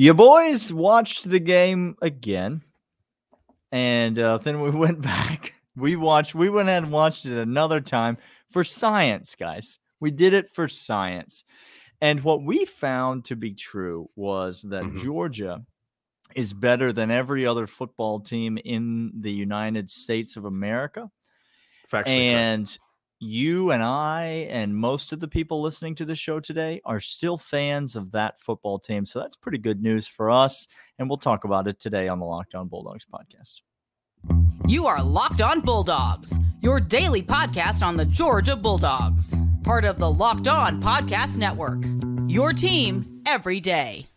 You boys watched the game again, and uh, then we went back. We watched. We went ahead and watched it another time for science, guys. We did it for science, and what we found to be true was that Mhm. Georgia is better than every other football team in the United States of America. Factually correct. You and I and most of the people listening to the show today are still fans of that football team. So that's pretty good news for us. And we'll talk about it today on the Locked On Bulldogs podcast. You are Locked On Bulldogs, your daily podcast on the Georgia Bulldogs, part of the Locked On Podcast Network. Your team every day.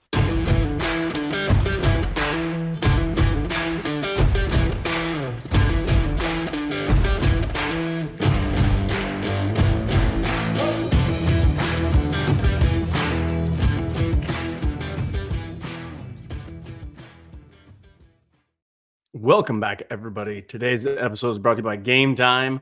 Welcome back, everybody. Today's episode is brought to you by Game Time.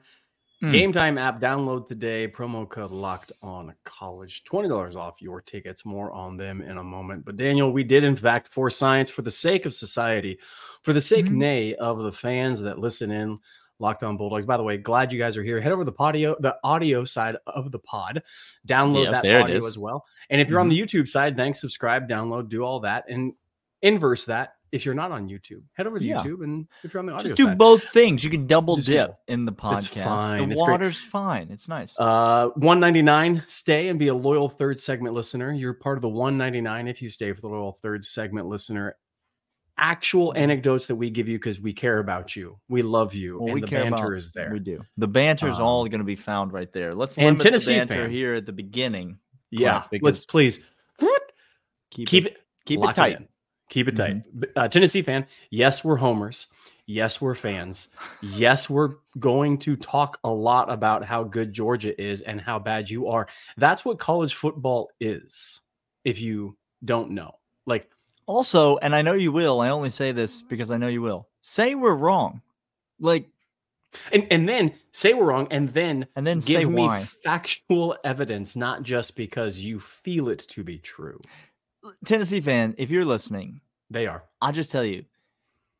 Mm. Game Time app download today. Promo code locked on college. $20 off your tickets. More on them in a moment. But Daniel, we did in fact for science, for the sake of society, for the sake, Mhm. nay, of the fans that listen in. Locked on Bulldogs. By the way, glad you guys are here. Head over to the audio, the audio side of the pod. Download that audio as well. And if you're on the YouTube side, thanks, subscribe, download, do all that. And inverse that. If you're not on YouTube, head over to Yeah. YouTube. And if you're on the audio Just do side, both things. You can double Just do dip in the podcast. It's fine. The It's great. water's fine. It's nice. Uh, 199. Stay and be a loyal third segment listener. You're part of the 199 if you stay for the loyal third segment listener. Actual anecdotes that we give you because we care about you. We love you, Well, and the banter about- is there. We do. The banter's Um, all going to be found right there. Let's and limit Tennessee the banter fan. here at the beginning. yeah, let's please keep, keep it it keep it tight. Mm-hmm. Keep it tight. B- Uh, Tennessee fan. Yes, we're homers. Yes, we're fans. Yes, we're going to talk a lot about how good Georgia is and how bad you are. That's what college football is. If you don't know, like Also, and I know you will. I only say this because I know you will. Say we're wrong. Like, and and then say we're wrong, and then and then give say me why. factual evidence, not just because you feel it to be true. Tennessee fan, if you're listening, They are. I'll just tell you,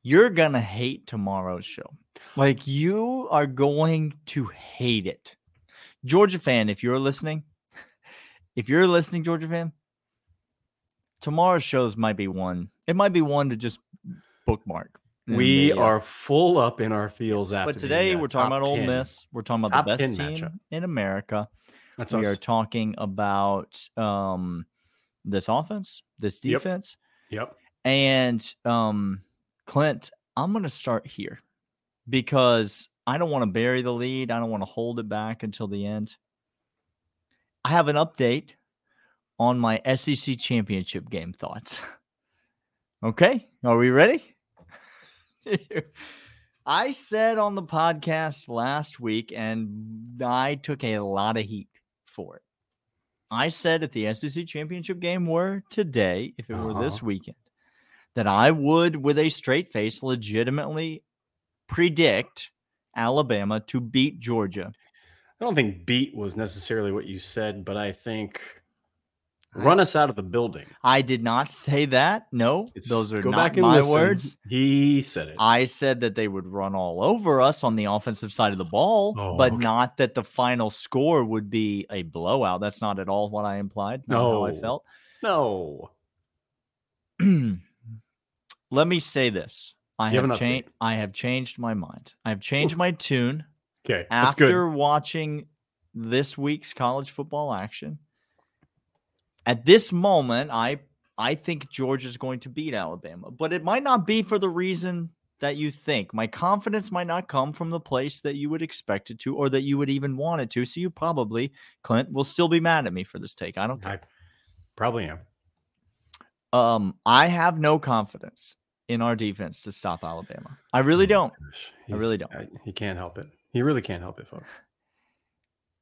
you're gonna hate tomorrow's show. Like you are going to hate it. Georgia fan, if you're listening, if you're listening, Georgia fan, tomorrow's shows might be one. It might be one to just bookmark. We the, uh, are full up in our feels after. But today we're talking about Ole Miss. We're talking about the best team matchup. in America. That's we us. are talking about um this offense, this Yep. defense, Yep. And um Clint, I'm going to start here because I don't want to bury the lead. I don't want to hold it back until the end. I have an update on my SEC championship game thoughts. okay, are we ready? I said on the podcast last week, and I took a lot of heat for it. I said if the SEC championship game were today, if it were this Uh-huh. weekend, that I would, with a straight face, legitimately predict Alabama to beat Georgia. I don't think beat was necessarily what you said, but I think run us out of the building. I did not say that. No, It's- those are not my listen. words. He said it. I said that they would run all over us on the offensive side of the ball, Oh, but okay. not that the final score would be a blowout. That's not at all what I implied. Not how I felt. no. Let me say this. I You have have changed. I have changed my mind. I have changed my tune Okay. That's good. after watching this week's college football action. At this moment, I I think Georgia is going to beat Alabama, but it might not be for the reason that you think. My confidence might not come from the place that you would expect it to, or that you would even want it to. So you probably, Clint, will still be mad at me for this take. I don't care. I probably am. Um, I have no confidence in our defense to stop Alabama. I oh really Oh don't. I really don't. I- he can't help it. He really can't help it, folks.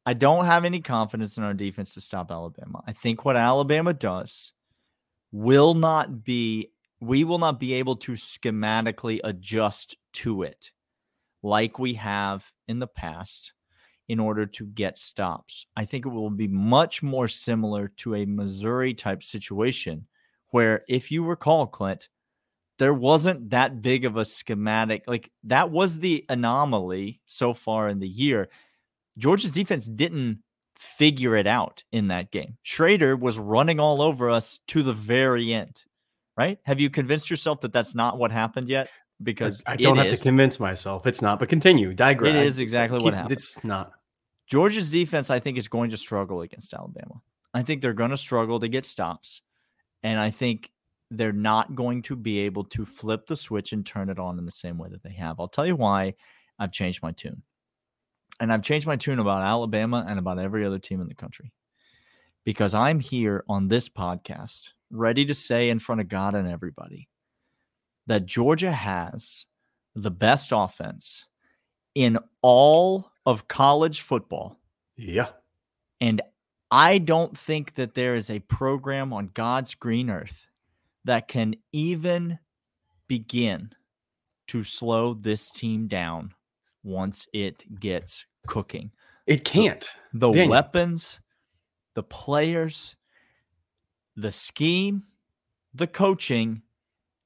I don't have any confidence in our defense to stop Alabama. I think what Alabama does will not be we will not be able to schematically adjust to it like we have in the past in order to get stops. I think it will be much more similar to a Missouri type situation where if you recall, Clint, there wasn't that big of a schematic. Like that was the anomaly so far in the year. Georgia's defense didn't figure it out in that game. Schrader was running all over us to the very end, right? Have you convinced yourself that that's not what happened yet? Because I don't have is. to convince myself it's not, but continue. Digress. It is exactly what happened. It's not. Georgia's defense, I think, is going to struggle against Alabama. I think they're going to struggle to get stops. And I think they're not going to be able to flip the switch and turn it on in the same way that they have. I'll tell you why I've changed my tune. And I've changed my tune about Alabama and about every other team in the country because I'm here on this podcast ready to say in front of God and everybody that Georgia has the best offense in all of college football. Yeah. And I don't think that there is a program on God's green earth that can even begin to slow this team down once it gets cooking. It can't. The Daniel. weapons, the players, the scheme, the coaching,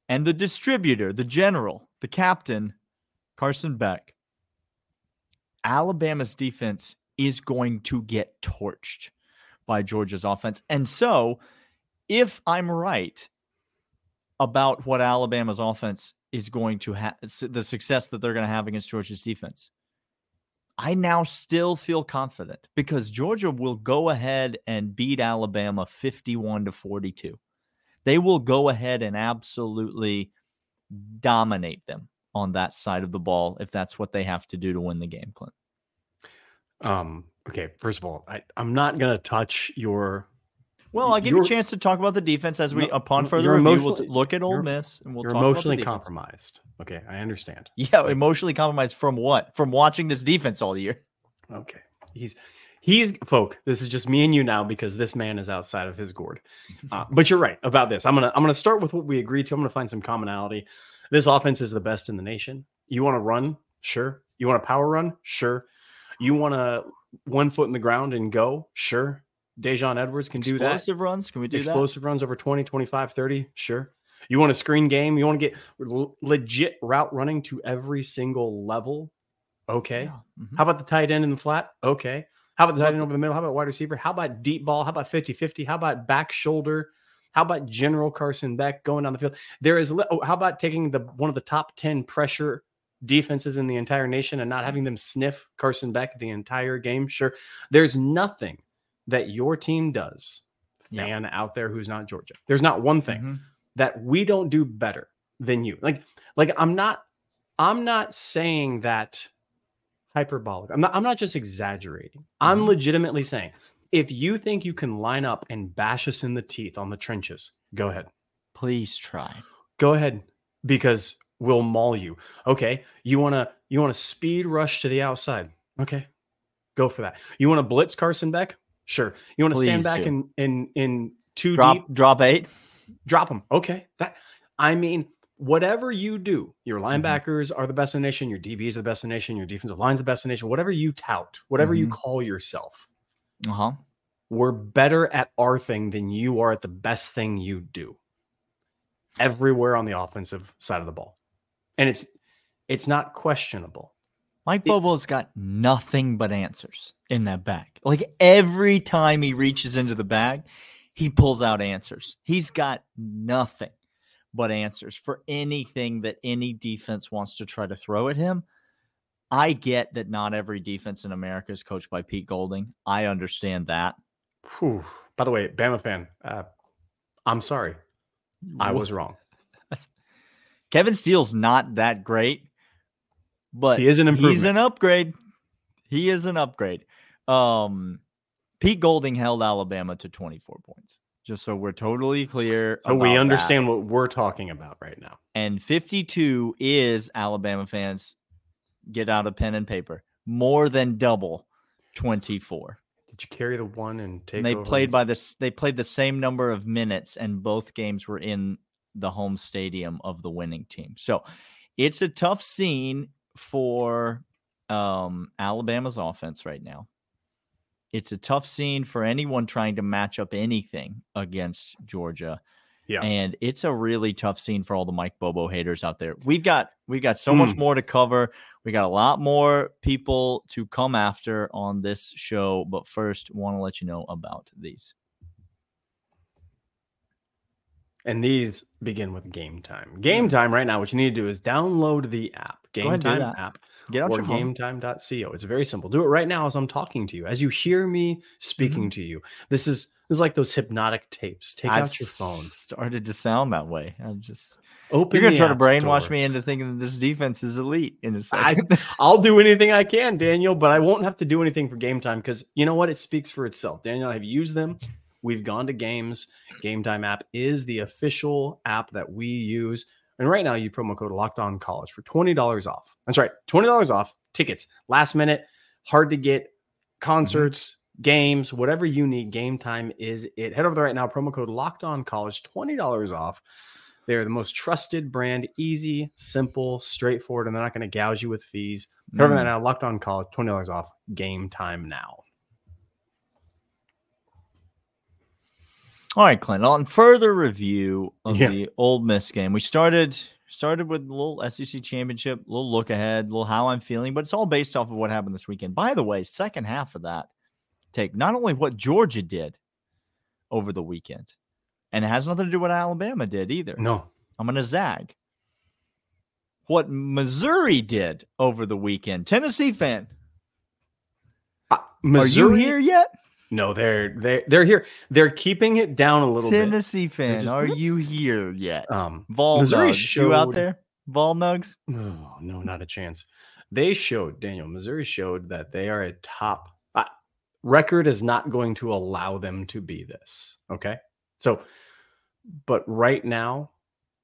and the distributor, the general, the captain, Carson Beck. Alabama's defense is going to get torched by Georgia's offense. And so, if I'm right about what Alabama's offense is going to have, the success that they're going to have against Georgia's defense, I now still feel confident because Georgia will go ahead and beat Alabama 51 to 42. They will go ahead and absolutely dominate them on that side of the ball if that's what they have to do to win the game, Clint. Um, okay, first of all, I, I'm not gonna touch your Well, I'll give you a chance to talk about the defense as we, No, upon further review, we'll look at Ole Miss and we'll you're talk about the emotionally compromised. Okay, I understand. Yeah, emotionally compromised from what? From watching this defense all year. Okay. He's he's folk. This is just me and you now because this man is outside of his gourd. Uh, but you're right about this. I'm gonna I'm gonna start with what we agreed to. I'm gonna find some commonality. This offense is the best in the nation. You want to run? Sure. You want a power run? Sure. You want to one foot in the ground and go? Sure. Daijun Edwards can do that. Explosive runs. Can we do explosive runs over 20 25 30 sure. You want a screen game? You want to get l- legit route running to every single level? Okay. Yeah. Mhm. how about the tight end in the flat? Okay. How about the tight end over the middle? How about wide receiver? How about deep ball? How about 50 50 how about back shoulder? How about general carson beck going down the field? There is oh, how about taking the one of the top 10 pressure defenses in the entire nation and not having them sniff carson beck the entire game? Sure. There's nothing that your team does Yeah. fan out there who's not Georgia. There's not one thing Mhm. that we don't do better than you. Like, like I'm not, I'm not saying that hyperbolic. I'm not, I'm not just exaggerating. I'm Mhm. legitimately saying if you think you can line up and bash us in the teeth on the trenches, go ahead. Please try. Go ahead because we'll maul you. Okay. You want to, you want to speed rush to the outside. Okay. Go for that. You want to blitz Carson Beck? Sure. You want to stand back do. in, in, in two Drop deep? drop eight. drop them. Okay. That I mean, whatever you do, your Mhm. linebackers are the best in the nation, your DBs are the best in the nation, your defensive line's the best in the nation, whatever you tout, whatever you Mhm. call yourself, Uh-huh. we're better at our thing than you are at the best thing you do. Everywhere on the offensive side of the ball. And it's it's not questionable. Mike Bobo's got nothing but answers in that bag. Like every time he reaches into the bag, he pulls out answers. He's got nothing but answers for anything that any defense wants to try to throw at him. I get that not every defense in America is coached by Pete Golding. I understand that. Whew. By the way, Bama fan, uh, I'm sorry. I was wrong. Kevin Steele's not that great, but He is an improvement. He's an upgrade. He is an upgrade. Um, Pete Golding held Alabama to 24 points. Just so we're totally clear. So we about that. understand what we're talking about right now. And 52 is Alabama fans get out of pen and paper. More than double 24. Did you carry the one and take And they over? played by this they played the same number of minutes and both games were in the home stadium of the winning team. So it's a tough scene for um, Alabama's offense right now. It's a tough scene for anyone trying to match up anything against Georgia. Yeah. And it's a really tough scene for all the Mike Bobo haters out there. We've got we've got so much Mm. more to cover. We got a lot more people to come after on this show, but first want to let you know about these. And these begin with game time. Game mm. time right now, what you need to do is download the app, Game Time app, Get out or your phone. gametime.co. It's very simple. Do it right now as I'm talking to you, as you hear me speaking mm-hmm. to you. This is this is like those hypnotic tapes. Take I out your phone. Started to sound that way. I'm just Open. you're gonna try to brainwash Store. me into thinking that this defense is elite in a I, second. I'll do anything I can, Daniel, but I won't have to do anything for game time because you know what? It speaks for itself. Daniel, I've used them. We've gone to games. Game Time app is the official app that we use. And right now, you promo code Locked On College for twenty dollars off. That's right, twenty dollars off tickets. Last minute, hard to get concerts, games, whatever you need. Game Time is it. Head over there right now. Promo code Locked On College, twenty dollars off. They're the most trusted brand, easy, simple, straightforward, and they're not going to gouge you with fees. Head over there Mm. now. Locked On College, twenty dollars off. Game Time now. All right, Clint. On further review of Yeah. the Ole Miss game, we started started with a little SEC championship, a little look ahead, a little how I'm feeling, but it's all based off of what happened this weekend. By the way, second half of that take not only what Georgia did over the weekend, and it has nothing to do with what Alabama did either. No, I'm gonna zag. What Missouri did over the weekend. Tennessee fan, Uh, are you here yet? No, they're they they're here. They're keeping it down a little bit. Tennessee fan, just- are you here yet? Um, Vol Missouri Nugs, you out there? Vol Nugs? no, no, not a chance. They showed Daniel. Missouri showed that they are a top uh, record is not going to allow them to be this. Okay, so, but right now,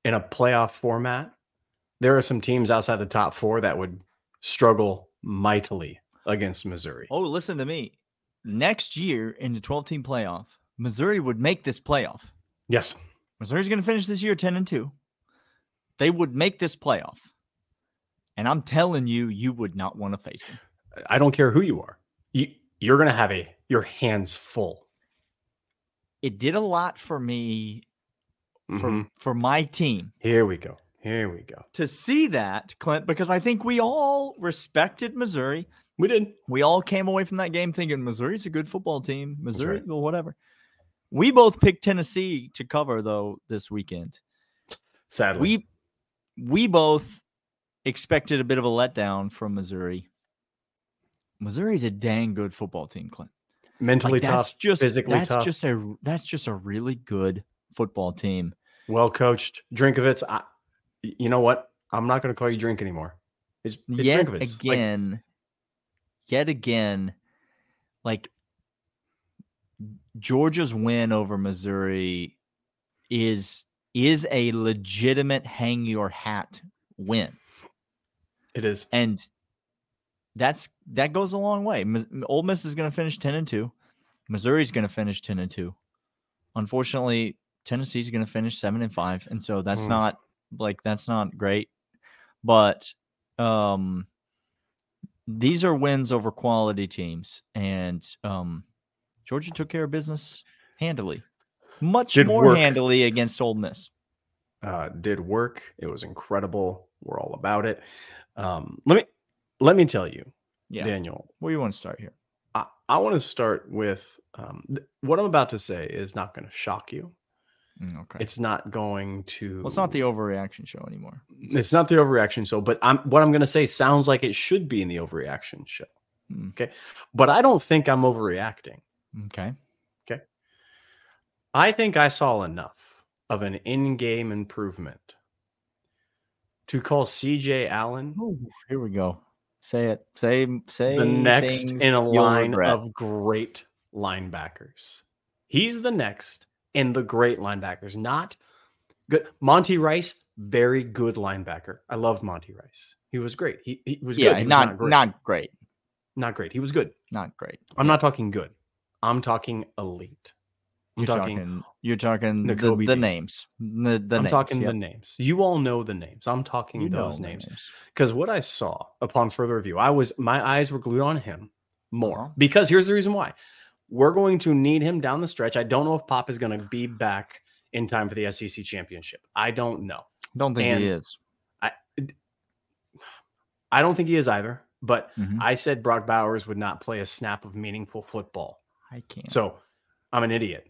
in a playoff format, there are some teams outside the top four that would struggle mightily against Missouri. Oh, listen to me. Next year in the 12 team playoff, Missouri would make this playoff. Yes, Missouri's going to finish this year 10 and 2. They would make this playoff. And I'm telling you, you would not want to face them. I don't care who you are. You you're gonna have a your hands full. It did a lot for me for, Mhm. for my team Here we go. Here we go. to see that, Clint, because I think we all respected Missouri. We did. We all came away from that game thinking Missouri's a good football team. Missouri, right. well, whatever. We both picked Tennessee to cover though this weekend. Sadly, We we both expected a bit of a letdown from Missouri. Missouri's a dang good football team, Clint. mentally Like, that's tough, just physically that's tough, just a that's just a really good football team. well coached. Drinkwitz. I, you know what? I'm not going to call you drink anymore. It's, it's yet Drinkwitz. Like, again, yet again, like Georgia's win over Missouri is is a legitimate hang your hat win. it is. and that's that goes a long way. Mis- Ole Miss is going to finish ten and two. Missouri's going to finish ten and two. Unfortunately, Tennessee's going to finish seven and five, and so that's Hmm. not like that's not great. But um, these are wins over quality teams, and um, Georgia took care of business handily, much Did more work. handily against Ole Miss. Uh, did work. It was incredible. We're all about it. Um, let me let me tell you, Yeah, Daniel. where you want to start here? I, I want to start with um, th- what I'm about to say is not going to shock you. Mm, Okay, It's not going to. well, it's not the overreaction show anymore. It's not the overreaction show, but I'm what I'm going to say sounds like it should be in the overreaction show. Mm. Okay, but I don't think I'm overreacting. Okay. Okay. I think I saw enough of an in-game improvement to call CJ Allen Here we go. Say it. Say say the next in a line regret. of great linebackers. He's the next in the great linebackers, not good. Monty Rice, very good linebacker. I loved Monty Rice. He was great. He, he was yeah, good. He was not great. not great. not great. He was good. Not great. I'm not talking good. I'm talking elite. I'm You're talking, talking, you're talking the, the names. The, the I'm names. talking yep. the names. You all know the names. I'm talking You those names. Because what I saw upon further review, I was my eyes were glued on him more. Uh-huh. Because here's the reason why. We're going to need him down the stretch. I don't know if Pop is going to be back in time for the SEC championship. I don't know. Don't think And- he is. I don't think he is either. But Mhm. I said Brock Bowers would not play a snap of meaningful football. I can't. So I'm an idiot.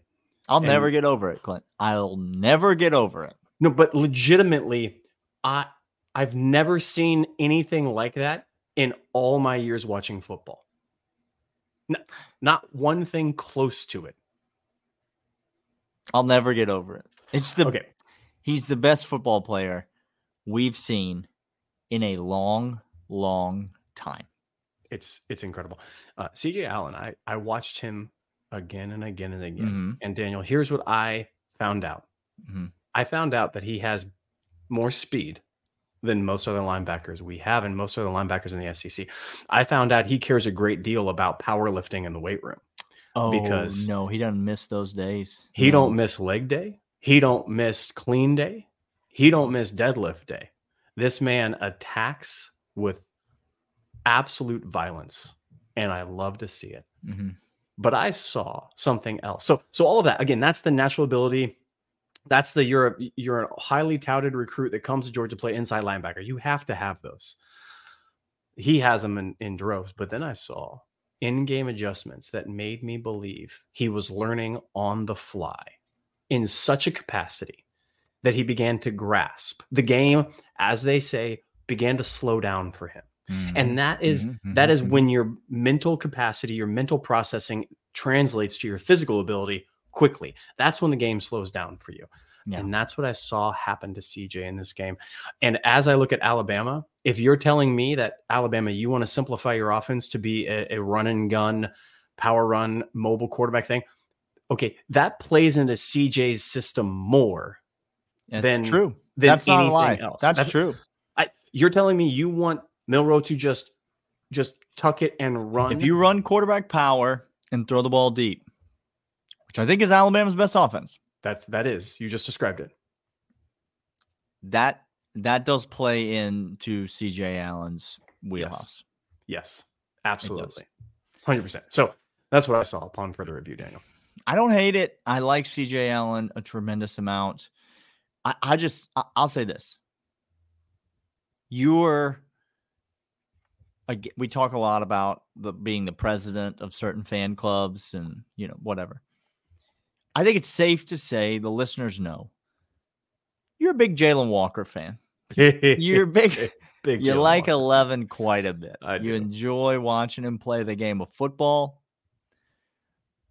I'll and- never get over it, Clint. I'll never get over it. No, but legitimately, I I've never seen anything like that in all my years watching football. N- not one thing close to it. I'll never get over it. It's the Okay. he's the best football player we've seen in a long, long time. It's it's incredible. Uh, CJ Allen, I I watched him again and again and again. Mhm. And Daniel, here's what I found out. Mhm. I found out that he has more speed than most other linebackers we have, and most other linebackers in the SEC. I found out he cares a great deal about powerlifting in the weight room. Oh Because- no, he doesn't miss those days. He No. don't miss leg day. He don't miss clean day. He don't miss deadlift day. This man attacks with absolute violence, and I love to see it. Mhm. But I saw something else. So, so all of that again, that's the natural ability. That's the you're a, you're a highly touted recruit that comes to Georgia to play inside linebacker. You have to have those. He has them in, in droves. But then I saw in-game adjustments that made me believe he was learning on the fly in such a capacity that he began to grasp the game, as they say, began to slow down for him. Mhm. And that is- Mhm, that is mhm. when your mental capacity, your mental processing translates to your physical ability quickly. That's when the game slows down for you. Yeah. And that's what I saw happen to CJ in this game. And as I look at Alabama, if you're telling me that Alabama, you want to simplify your offense to be a, a run and gun, power run, mobile quarterback thing, okay, that plays into CJ's system more That's then- true. than That's not a lie. else. That's, true. I, you're telling me you want Milroe to just just tuck it and run? If you run quarterback power and throw the ball deep, which I think is Alabama's best offense, That's that is. You just described it. that that does play into CJ Allen's wheelhouse. Yes, absolutely, hundred percent. So that's what I saw upon further review, Daniel. I don't hate it. I like CJ Allen a tremendous amount. I, I just I, I'll say this. You're we talk a lot about the being the president of certain fan clubs and you know whatever. I think it's safe to say the listeners know you're a big Jalen Walker fan. You're big. big. you Jalen like Walker. 11 quite a bit. I you do. enjoy watching him play the game of football.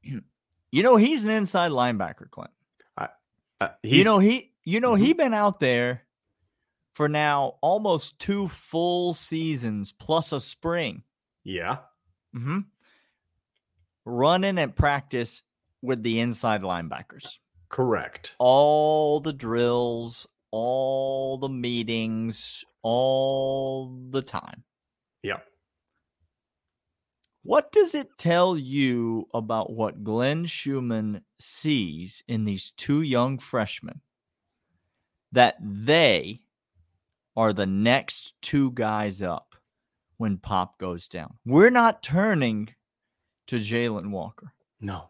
You know he's an inside linebacker, Clint. Uh, you know he you know he been out there for now almost two full seasons plus a spring. yeah, Mm-hmm. Running at practice with the inside linebackers. correct. All the drills, all the meetings, all the time. Yeah. What does it tell you about what Glenn Schumann sees in these two young freshmen that they are the next two guys up when Pop goes down? We're not turning to Jalen Walker. No,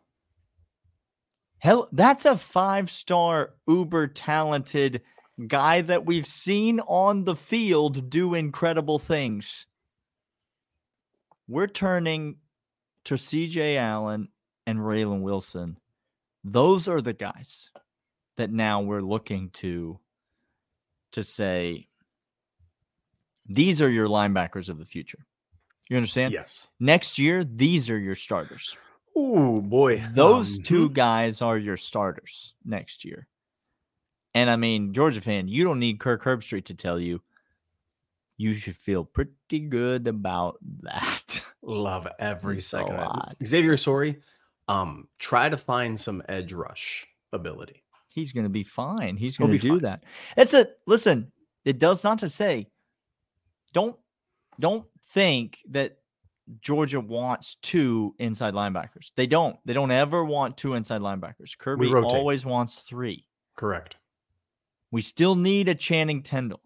Hell, that's a five star, uber talented guy that we've seen on the field do incredible things. We're turning to CJ Allen and Raylen Wilson. Those are the guys that now we're looking to to say these are your linebackers of the future. You understand? yes. Next year, these are your starters. Oh boy, Those Um, two guys are your starters next year. And I mean, Georgia fan, you don't need Kirk Herbstreit to tell you. You should feel pretty good about that. love every second. of it. Xavian Sorey, um, try to find some edge rush ability. He's going to be fine. He's going to do fine. that. It's a listen. It does not to say. Don't don't think that Georgia wants two inside linebackers. They don't. They don't ever want two inside linebackers. Kirby always wants three. Correct. We still need a Channing Tindall.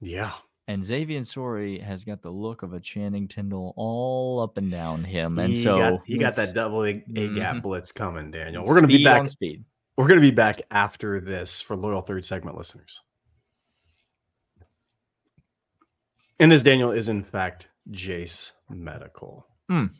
Yeah. And Xavian Sorey has got the look of a Channing Tindall all up and down him. And he so got, he got that double A, A gap Mhm. blitz coming, Daniel. We're gonna be back. on speed. We're going to be back after this for loyal third segment listeners. And this, Daniel, is in fact Jase Medical. Mm.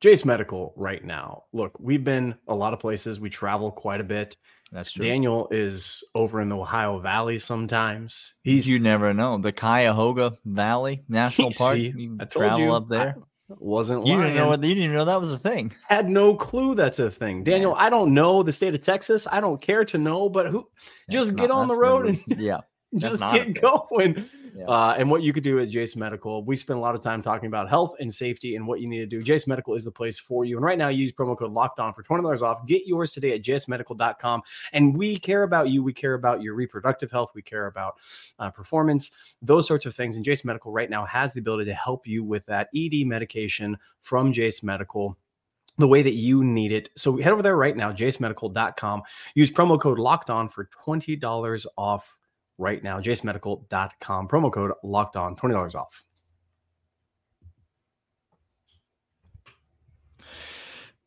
Jase Medical right now. Look, we've been a lot of places. We travel quite a bit. That's true. Daniel is over in the Ohio Valley sometimes. He's you never know the Cuyahoga Valley National Park. See, you I travel you, up there. I wasn't you lying. didn't know what you didn't know that was a thing. had no clue that's a thing. Daniel, I don't know the state of Texas. I don't care to know, but who just That's get not- on the road and yeah. Just not get going. Yeah. Uh, and what you could do at Jase Medical, we spend a lot of time talking about health and safety and what you need to do. Jase Medical is the place for you. And right now, use promo code Locked On for twenty dollars off. Get yours today at jasemedical.com. And we care about you. We care about your reproductive health. We care about uh, performance, those sorts of things. And Jase Medical right now has the ability to help you with that ED medication from Jase Medical the way that you need it. So head over there right now, jasemedical.com. Use promo code locked on for $20 off right now. jasemedical.com. Promo code locked on, $20 off.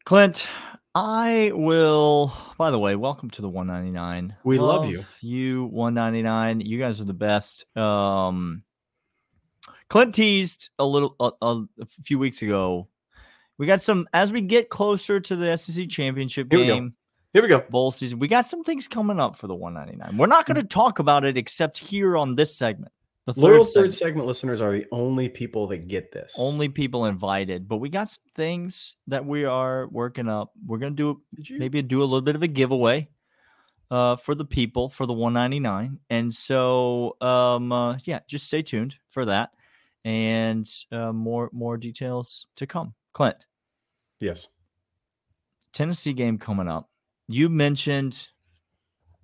Clint, I will. By the way, welcome to the 199. We love you. You 199. You guys are the best. Um, Clint teased a little a, a, few weeks ago. We got some as we get closer to the SEC championship Here game Here we go. bowl season. We got some things coming up for the 199. We're not going to talk about it except here on this segment. The third segment. third segment listeners are the only people that get this. Only people invited, but we got some things that we are working up. We're gonna do maybe do a little bit of a giveaway uh for the people for the 199 and so um uh, yeah just stay tuned for that and uh, more more details to come clint Yes. tennessee game coming up you mentioned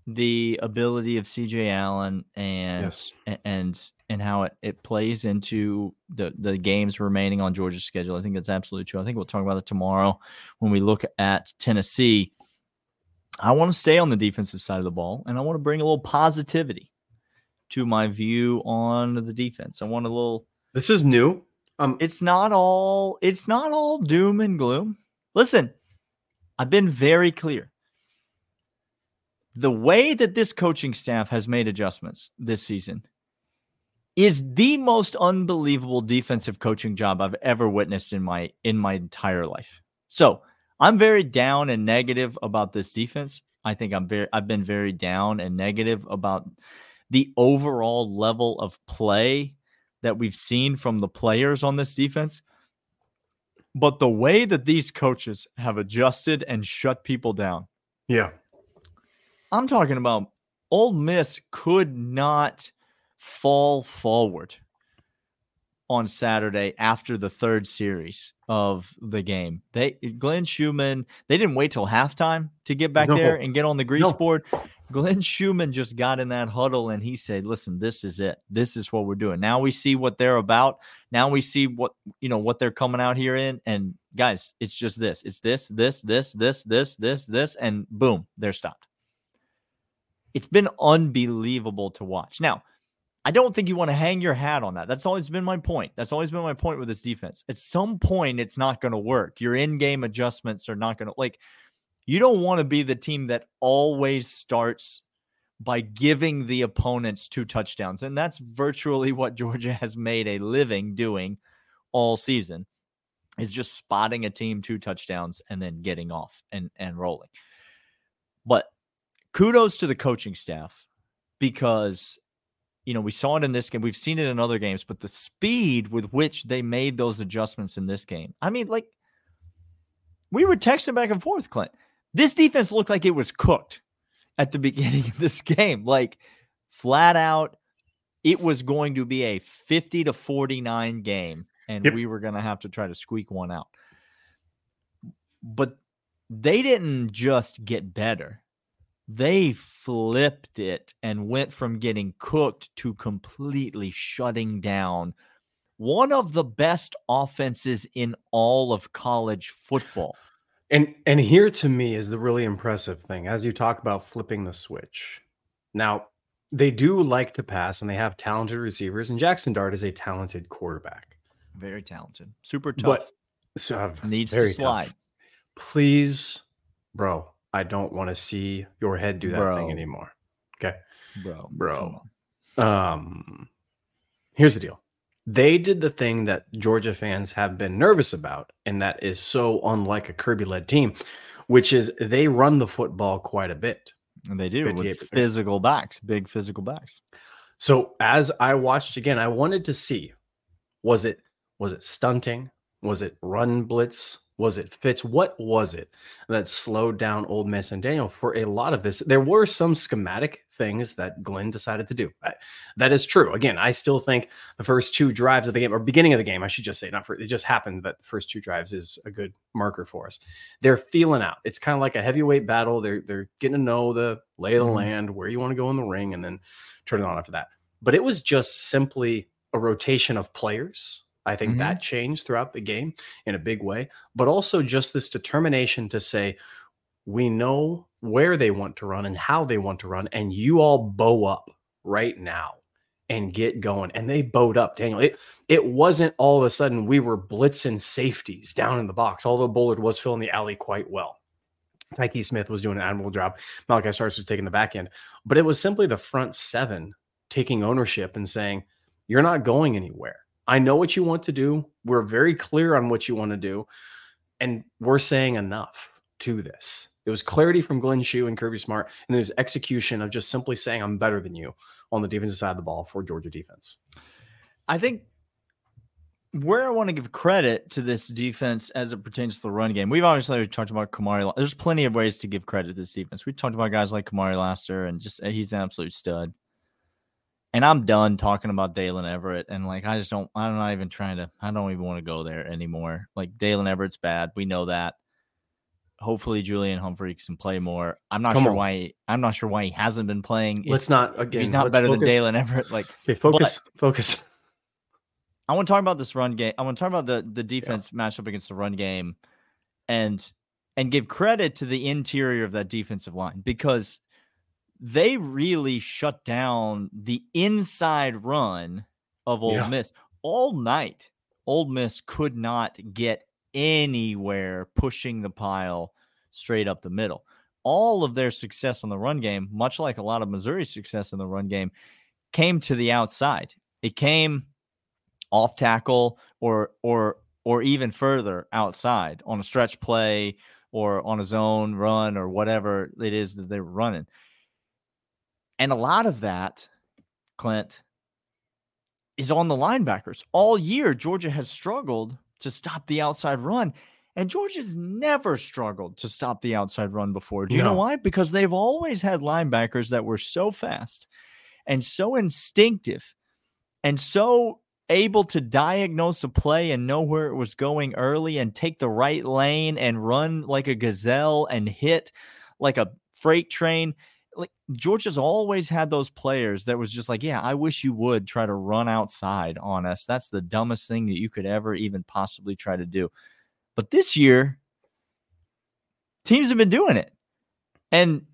the ability of cj allen and Yes. and and how it, it plays into the the games remaining on georgia's schedule. I think that's absolutely true. I think we'll talk about it tomorrow when we look at tennessee. I want to stay on the defensive side of the ball and i want to bring a little positivity to my view on the defense. I want a little This is new. Um, it's not all it's not all doom and gloom. Listen i've been very clear the way that this coaching staff has made adjustments this season is the most unbelievable defensive coaching job I've ever witnessed in my in my entire life. So, I'm very down and negative about this defense. I think I'm very I've been very down and negative about the overall level of play that we've seen from the players on this defense. But the way that these coaches have adjusted and shut people down yeah. I'm talking about Ole Miss could not fall forward on Saturday after the third series of the game. They Glenn Schumann, they didn't wait till halftime to get back No. there and get on the grease No. board. Glenn Schumann just got in that huddle and he said, "Listen, this is it. This is what we're doing. Now we see what they're about. Now we see what you know what they're coming out here in. And guys, it's just this. It's this, this, this, this, this, this, this, and boom, they're stopped. It's been unbelievable to watch. Now, I don't think you want to hang your hat on that. That's always been my point. That's always been my point with this defense. At some point, it's not going to work. Your in-game adjustments are not going to like. You don't want to be the team that always starts by giving the opponents two touchdowns, and that's virtually what Georgia has made a living doing all season. Is just spotting a team two touchdowns and then getting off and and rolling. But kudos to the coaching staff because you know we saw it in this game we've seen it in other games but the speed with which they made those adjustments in this game i mean like we were texting back and forth clint. This defense looked like it was cooked at the beginning of this game like flat out it was going to be a 50 to 49 game and Yep. we were going to have to try to squeak one out. But they didn't just get better they flipped it and went from getting cooked to completely shutting down one of the best offenses in all of college football. And and here to me is the really impressive thing as you talk about flipping the switch. Now, they do like to pass and they have talented receivers and Jackson Dart is a talented quarterback. Very talented, super tough. But so Needs to tough. slide. Please, bro, I don't want to see your head do that Bro. thing anymore. Okay. bro, Bro. Um, here's the deal. They did the thing that Georgia fans have been nervous about, and that is so unlike a Kirby led team, which is they run the football quite a bit. And they do with physical backs, big physical backs. So as I watched again, I wanted to see was it was it stunting? Was it run blitz? Was it fits? What was it that slowed down Ole Miss and Daniel for a lot of this? There were some schematic things that Glenn decided to do. That- is true. Again, I still think the first two drives of the game or beginning of the game, I should just say, not for it just happened, but the first two drives is a good marker for us. They're feeling out. It's kind of like a heavyweight battle. They're they're getting to know the lay of the Mhm. land, where you want to go in the ring, and then turn it on after that. But it was just simply a rotation of players. I think Mhm. that changed throughout the game in a big way, but also just this determination to say, we know where they want to run and how they want to run, and you all bow up right now and get going. And they bowed up, Daniel. It it wasn't all of a sudden we were blitzing safeties down in the box, although Bullard was filling the alley quite well. Tykee Smith was doing an admirable job. Malachi Starks was taking the back end, but it was simply the front seven taking ownership and saying, You're not going anywhere. I know what you want to do. We're very clear on what you want to do. And we're saying enough to this. It was clarity from Glenn Shue and Kirby Smart, and there's execution of just simply saying, I'm better than you on the defensive side of the ball for Georgia defense. I think where I want to give credit to this defense as it pertains to the run game, we've obviously talked about Kamari. There's plenty of ways to give credit to this defense. We talked about guys like Kamari Lassiter, and just he's an absolute stud. And I'm done talking about Daylen Everette, and like I just don't, I'm not even trying to, I don't even want to go there anymore. Like Daylen Everette's bad, we know that. Hopefully, Julian Humphreys can play more. I'm not Come sure on. why. He, I'm not sure why he hasn't been playing. Let's not again. he's not better than focus- Daylen Everette. Like Okay, focus, focus. I want to talk about this run game. I want to talk about the the defense matchup against the run game, and and give credit to the interior of that defensive line because they really shut down the inside run of Ole Yeah. Miss all night. Ole Miss could not get anywhere pushing the pile straight up the middle. All of their success on the run game, much like a lot of Missouri's success in the run game, came to the outside. It came off tackle or or or even further outside on a stretch play or on a zone run or whatever it is that they were running. And a lot of that, Clint, is on the linebackers. All year, Georgia has struggled to stop the outside run. And Georgia's never struggled to stop the outside run before. Do you know why? Because they've always had linebackers that were so fast and so instinctive and so able to diagnose a play and know where it was going early and take the right lane and run like a gazelle and hit like a freight train. Like Georgia's always had those players that was just like, yeah, I wish you would try to run outside on us. That's the dumbest thing that you could ever even possibly try to do. But this year, teams have been doing it. And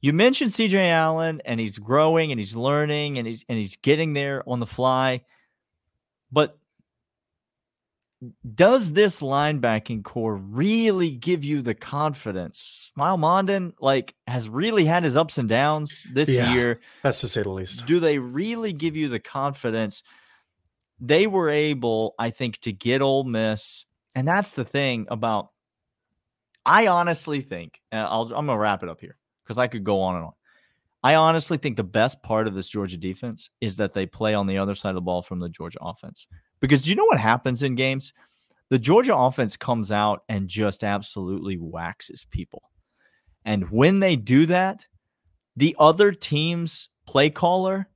you mentioned CJ Allen and he's growing and he's learning and he's and he's getting there on the fly. But does this linebacking corps really give you the confidence? Smael Mondon like has really had his ups and downs this Yeah. year. That's to say the least. Do they really give you the confidence? They were able, I think, to get Ole Miss, and that's the thing about. I honestly think, I'll, I'm gonna wrap it up here because I could go on and on. I honestly think the best part of this Georgia defense is that they play on the other side of the ball from the Georgia offense. Because do you know what happens in games? The Georgia offense comes out and just absolutely waxes people. And when they do that, the other team's play caller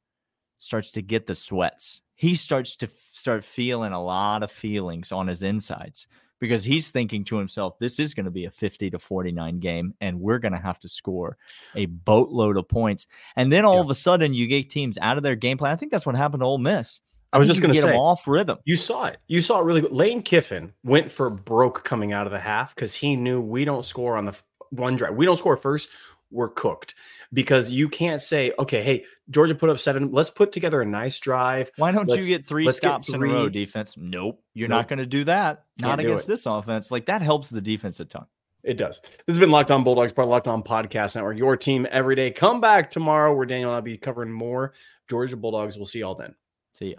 starts to get the sweats. He starts to f- start feeling a lot of feelings on his insides because he's thinking to himself, this is going to be a 50 to 49 game, and we're going to have to score a boatload of points. And then all Yeah. of a sudden, you get teams out of their game plan. I think that's what happened to Ole Miss. I was just going to get say, off rhythm. you saw it. You saw it really good. Lane Kiffin went for broke coming out of the half because he knew we don't score on the one drive. We don't score first. We're cooked because you can't say, okay, hey, Georgia put up seven. Let's put together a nice drive. Why don't Let's- you get 3 let's get stops in a row, three- defense? Nope. You're Nope. not going to do that. Not Can't against this offense. Like that helps the defense a ton. It does. This has been Locked On Bulldogs, part of Locked On Podcast Network. Your team every day. Come back tomorrow where Daniel and I'll be covering more Georgia Bulldogs. We'll see y'all then. See ya.